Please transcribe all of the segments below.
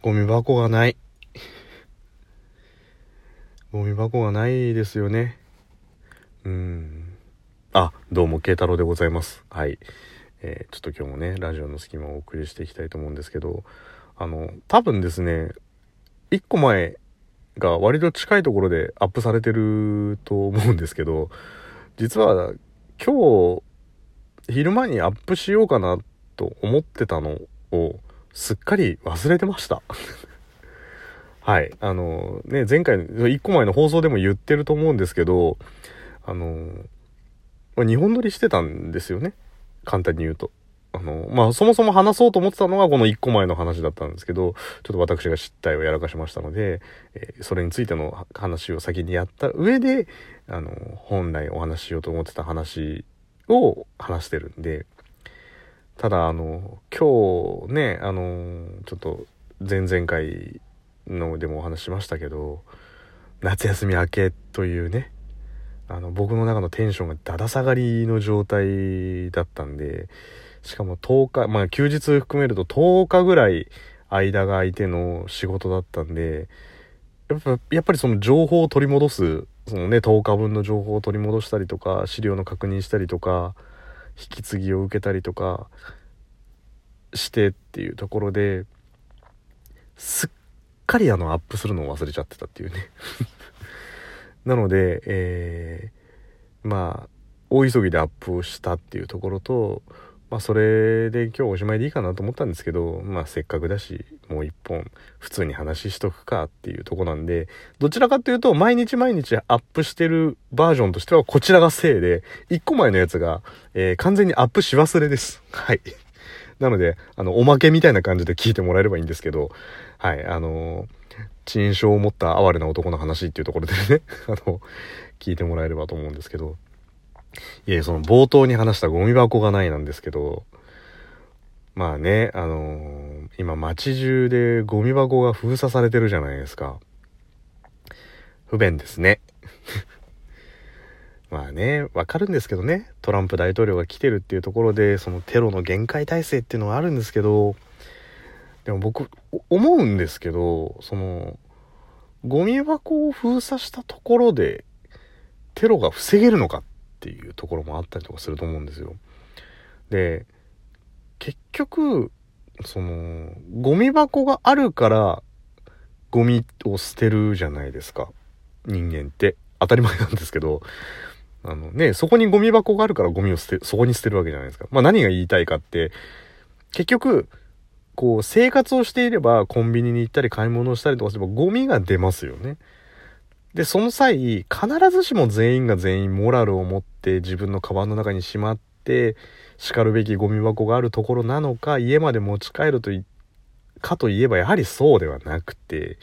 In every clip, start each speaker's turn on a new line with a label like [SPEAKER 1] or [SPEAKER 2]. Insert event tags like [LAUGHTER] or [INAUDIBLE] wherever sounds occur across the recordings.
[SPEAKER 1] ゴミ箱がない。ゴミ箱がないですよね。うん。あ、どうも、慶太郎でございます。はい。えー、ちょっと今日もね、ラジオの隙間をお送りしていきたいと思うんですけど、あの、多分ですね、1個前が割と近いところでアップされてると思うんですけど、実は今日、昼間にアップしようかなと思ってたのを、すっかり忘れてました。はい。あの、ね、前回、1個前の放送でも言ってると思うんですけど、あの、ま、日本撮りしてたんですよね。簡単に言うと。あの、まあ、そもそも話そうと思ってたのがこの1個前の話だったんですけど、ちょっと私が失態をやらかしましたので、えー、それについての話を先にやった上で、あの、本来お話ししようと思ってた話を話してるんで、ただ、あの、今日ね、あの、ちょっと前々回のでもお話しましたけど夏休み明けというねあの僕の中のテンションがだだ下がりの状態だったんでしかも10日まあ休日含めると10日ぐらい間が空いての仕事だったんでやっぱやっぱりその情報を取り戻すそのね10日分の情報を取り戻したりとか資料の確認したりとか引き継ぎを受けたりとかしてっていうところですっかりあのアップするのを忘れちゃってたっていうね。[LAUGHS] なので、えー、まあ大急ぎでアップをしたっていうところとまあそれで今日おしまいでいいかなと思ったんですけどまあせっかくだしもう一本普通に話しとくかっていうとこなんでどちらかというと毎日毎日アップしてるバージョンとしてはこちらがせいで1個前のやつが、えー、完全にアップし忘れです。はい。なので、あの、おまけみたいな感じで聞いてもらえればいいんですけど、はい、あの珍症を持った哀れな男の話っていうところでね [LAUGHS] あの、聞いてもらえればと思うんですけど、いえ、その冒頭に話したゴミ箱がないなんですけど、まあね、あのー、今街中でゴミ箱が封鎖されてるじゃないですか。不便ですね。[LAUGHS] まあね、わかるんですけどね、トランプ大統領が来てるっていうところで、そのテロの限界体制っていうのはあるんですけど、でも僕、思うんですけど、その、ゴミ箱を封鎖したところで、テロが防げるのかっていうところもあったりとかすると思うんですよ。で、結局、その、ゴミ箱があるから、ゴミを捨てるじゃないですか。人間って。当たり前なんですけど、あのね、そこにゴミ箱があるからゴミを捨て、そこに捨てるわけじゃないですか。まあ何が言いたいかって、結局、こう生活をしていればコンビニに行ったり買い物をしたりとかすればゴミが出ますよね。で、その際、必ずしも全員が全員モラルを持って自分のカバンの中にしまって、叱るべきゴミ箱があるところなのか、家まで持ち帰るとい、かといえばやはりそうではなくて、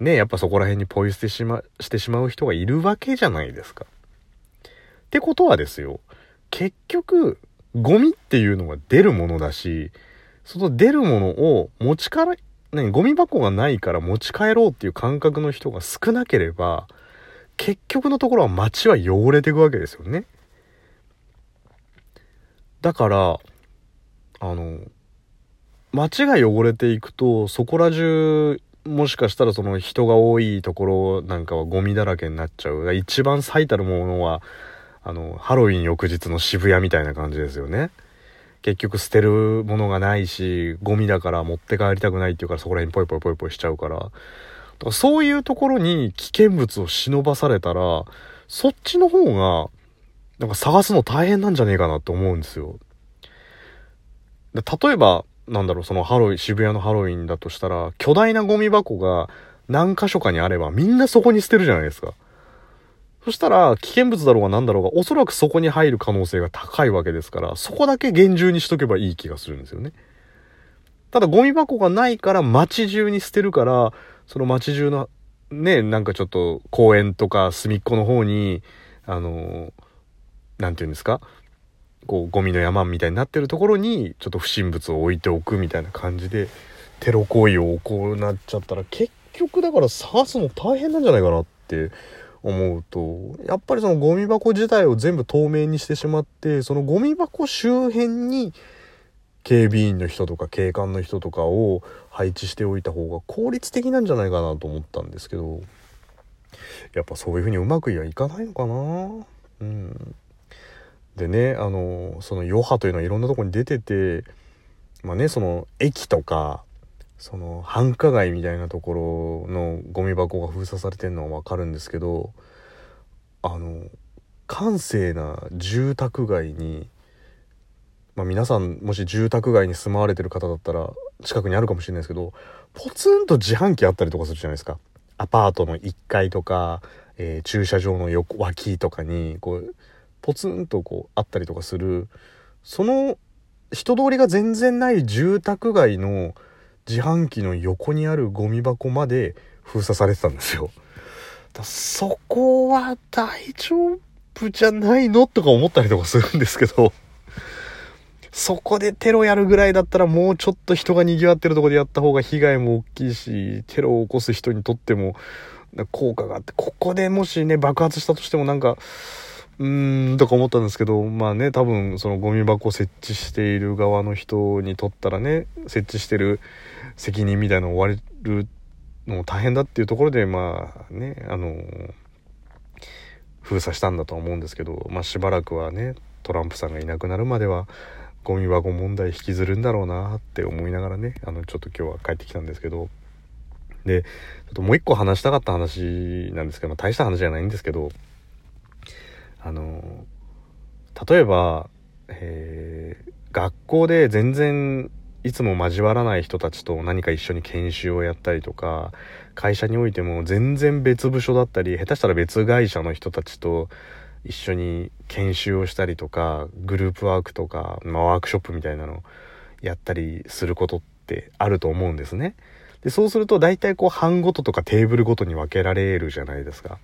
[SPEAKER 1] ね、やっぱそこら辺にポイ捨てしま、してしまう人がいるわけじゃないですか。ってことはですよ、結局、ゴミっていうのは出るものだし、その出るものを持ちから、何、ゴミ箱がないから持ち帰ろうっていう感覚の人が少なければ、結局のところは街は汚れていくわけですよね。だから、あの、街が汚れていくと、そこら中、もしかしたらその人が多いところなんかはゴミだらけになっちゃう。一番最たるものは、あの、ハロウィン翌日の渋谷みたいな感じですよね。結局捨てるものがないし、ゴミだから持って帰りたくないっていうからそこら辺ポイポイポイポイしちゃうから。だからそういうところに危険物を忍ばされたら、そっちの方が、なんか探すの大変なんじゃねえかなって思うんですよ。例えば、なんだろう、そのハロウィン、渋谷のハロウィンだとしたら、巨大なゴミ箱が何箇所かにあれば、みんなそこに捨てるじゃないですか。そしたら、危険物だろうが何だろうが、おそらくそこに入る可能性が高いわけですから、そこだけ厳重にしとけばいい気がするんですよね。ただ、ゴミ箱がないから街中に捨てるから、その街中の、ね、なんかちょっと公園とか隅っこの方に、あの、なんて言うんですか？こう、ゴミの山みたいになってるところに、ちょっと不審物を置いておくみたいな感じで、テロ行為を行っちゃったら、結局だから探すの大変なんじゃないかなって思うと、やっぱりそのゴミ箱自体を全部透明にしてしまって、そのゴミ箱周辺に警備員の人とか警官の人とかを配置しておいた方が効率的なんじゃないかなと思ったんですけどやっぱそういう風にうまくいはいかないのかな。うん。でねあのその余波というのはいろんなとこに出ててまあねその駅とかその繁華街みたいなところのゴミ箱が封鎖されてるのは分かるんですけどあの閑静な住宅街にまあ、皆さんもし住宅街に住まわれてる方だったら近くにあるかもしれないですけどポツンと自販機あったりとかするじゃないですか。アパートの1階とか、えー、駐車場の横脇とかにこうポツンとこうあったりとかする。その人通りが全然ない住宅街の自販機の横にあるゴミ箱まで封鎖されてたんですよ。そこは大丈夫じゃないのとか思ったりとかするんですけどそこでテロやるぐらいだったらもうちょっと人が賑わってるとこでやった方が被害も大きいし、テロを起こす人にとっても効果があって、ここでもしね、爆発したとしてもなんか、うーん、とか思ったんですけど、まあね、多分そのゴミ箱を設置している側の人にとったらね、設置してる責任みたいなのを追われるのも大変だっていうところで、まあね、あの、封鎖したんだとは思うんですけど、まあしばらくはね、トランプさんがいなくなるまでは、ゴミ箱問題引きずるんだろうなって思いながらねあのちょっと今日は帰ってきたんですけど。でちょっともう一個話したかった話なんですけど大した話じゃないんですけどあの例えば、えー、学校で全然いつも交わらない人たちと何か一緒に研修をやったりとか会社においても全然別部署だったり下手したら別会社の人たちと一緒に研修をしたりとかグループワークとか、まあ、ワークショップみたいなのやったりすることってあると思うんですね。でそうすると大体こう班ごととかテーブルごとに分けられるじゃないですか。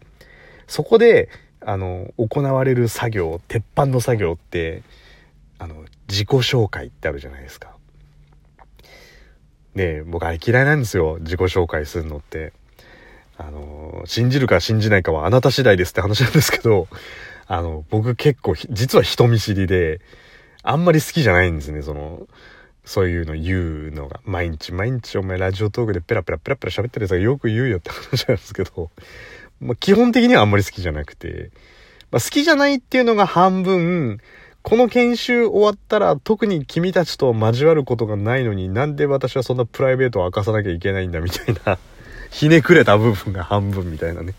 [SPEAKER 1] そこであの行われる作業鉄板の作業ってあの自己紹介ってあるじゃないですか。で僕あれ嫌いなんですよ自己紹介するのって。あの信じるか信じないかはあなた次第ですって話なんですけどあの、僕結構、実は人見知りで、あんまり好きじゃないんですね、その、そういうの言うのが。毎日毎日お前ラジオトークでペラペラペラペラ喋ってるやつがよく言うよって話なんですけど、まあ、基本的にはあんまり好きじゃなくて、まあ、好きじゃないっていうのが半分、この研修終わったら特に君たちと交わることがないのになんで私はそんなプライベートを明かさなきゃいけないんだみたいな、[LAUGHS] ひねくれた部分が半分みたいなね。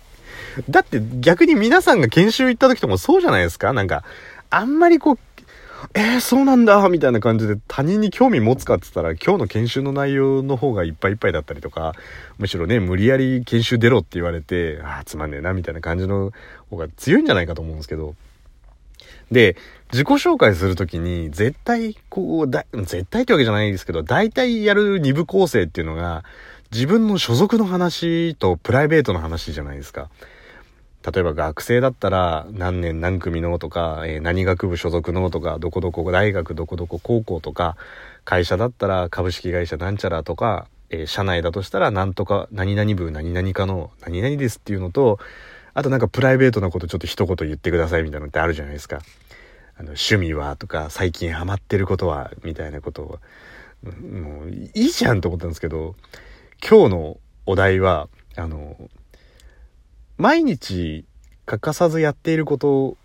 [SPEAKER 1] だって逆に皆さんが研修行った時ともそうじゃないですかなんか、あんまりこう、えー、そうなんだ、みたいな感じで他人に興味持つかって言ったら今日の研修の内容の方がいっぱいいっぱいだったりとか、むしろね、無理やり研修出ろって言われて、ああ、つまんねえな、みたいな感じの方が強いんじゃないかと思うんですけど。で、自己紹介するときに絶対こう、だ、絶対ってわけじゃないですけど、大体やる二部構成っていうのが、自分の所属の話とプライベートの話じゃないですか。例えば学生だったら何年何組のとか、えー、何学部所属のとか、どこどこ大学どこどこ高校とか、会社だったら株式会社なんちゃらとか、えー、社内だとしたらなんとか何々部何々かの何々ですっていうのと、あとなんかプライベートなことちょっと一言言ってくださいみたいなのってあるじゃないですか。あの趣味はとか最近ハマってることはみたいなことを、もういいじゃんと思ったんですけど、今日のお題は、あの、毎日欠かさずやっていること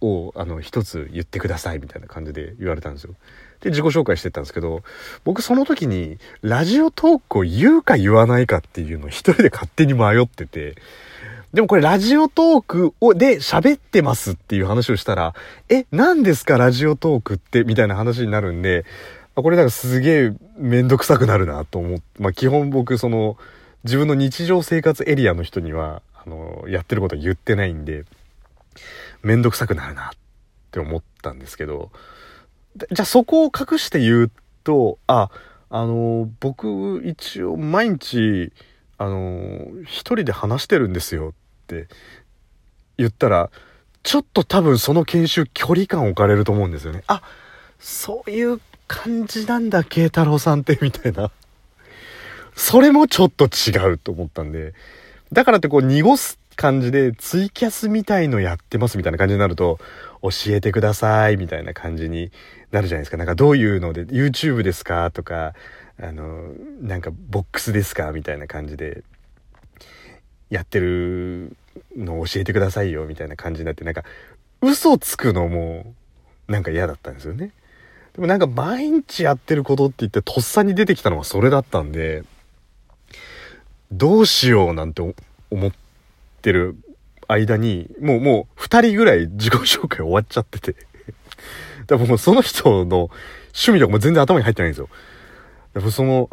[SPEAKER 1] を、あの、一つ言ってくださいみたいな感じで言われたんですよ。で、自己紹介してたんですけど、僕その時に、ラジオトークを言うか言わないかっていうのを一人で勝手に迷ってて、でもこれラジオトークを、で喋ってますっていう話をしたら、え、何ですかラジオトークって？みたいな話になるんで、これなんかすげえめんどくさくなるなと思って、まあ基本僕その、自分の日常生活エリアの人には、あの、やってることは言ってないんで、めんどくさくなるなって思ったんですけど、じゃあそこを隠して言うと、あ、あの、僕一応毎日、あの、一人で話してるんですよって言ったら、ちょっと多分その研修距離感置かれると思うんですよね。あ、そういう感じなんだ、慶太郎さんって、みたいな。それもちょっと違うと思ったんで、だからってこう濁す感じでツイキャスみたいのやってますみたいな感じになると、教えてくださいみたいな感じになるじゃないですか。なんかどういうので、YouTube ですかとか、あの、なんかボックスですかみたいな感じで、やってるのを教えてくださいよ、みたいな感じになって、なんか、嘘つくのも、なんか嫌だったんですよね。でもなんか毎日やってることって言ってとっさに出てきたのがそれだったんで、どうしようなんて思ってる間に、もうもう二人ぐらい自己紹介終わっちゃってて [LAUGHS] だからもうその人の趣味とかも全然頭に入ってないんですよ。やっぱその、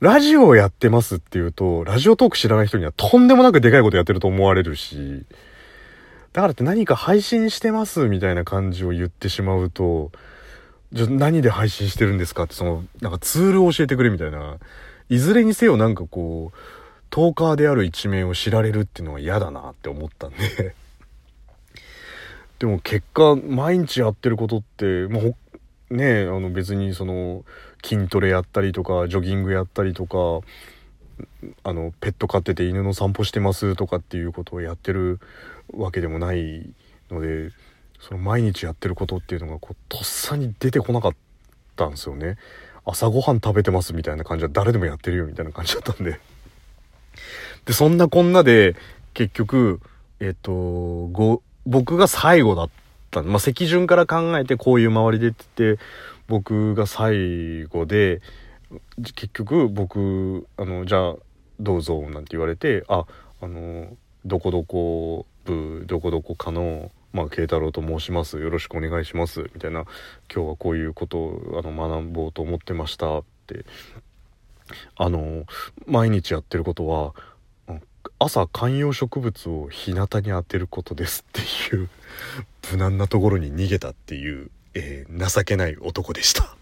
[SPEAKER 1] ラジオをやってますっていうと、ラジオトーク知らない人にはとんでもなくでかいことやってると思われるし、だからって何か配信してますみたいな感じを言ってしまうと、じゃ何で配信してるんですかってその、なんかツールを教えてくれみたいな、いずれにせよなんかこう、トーカーである一面を知られるっていうのは嫌だなって思ったんで。[LAUGHS] でも結果、毎日やってることって、もう、ねあの別にその、筋トレやったりとか、ジョギングやったりとか、あの、ペット飼ってて犬の散歩してますとかっていうことをやってるわけでもないので、その毎日やってることっていうのがこうとっさに出てこなかったんですよね。朝ごはん食べてますみたいな感じは誰でもやってるよみたいな感じだったんで。でそんなこんなで結局えっとご僕が最後だったまあ席順から考えてこういう周りでって言って僕が最後で結局僕あのじゃあどうぞなんて言われてああのどこどこ部どこどこかのまあ、慶太郎と申します。よろしくお願いします。みたいな、今日はこういうことをあの学ぼうと思ってましたって。あの、毎日やってることは、朝観葉植物を日向に当てることですっていう無難なところに逃げたっていう、えー、情けない男でした。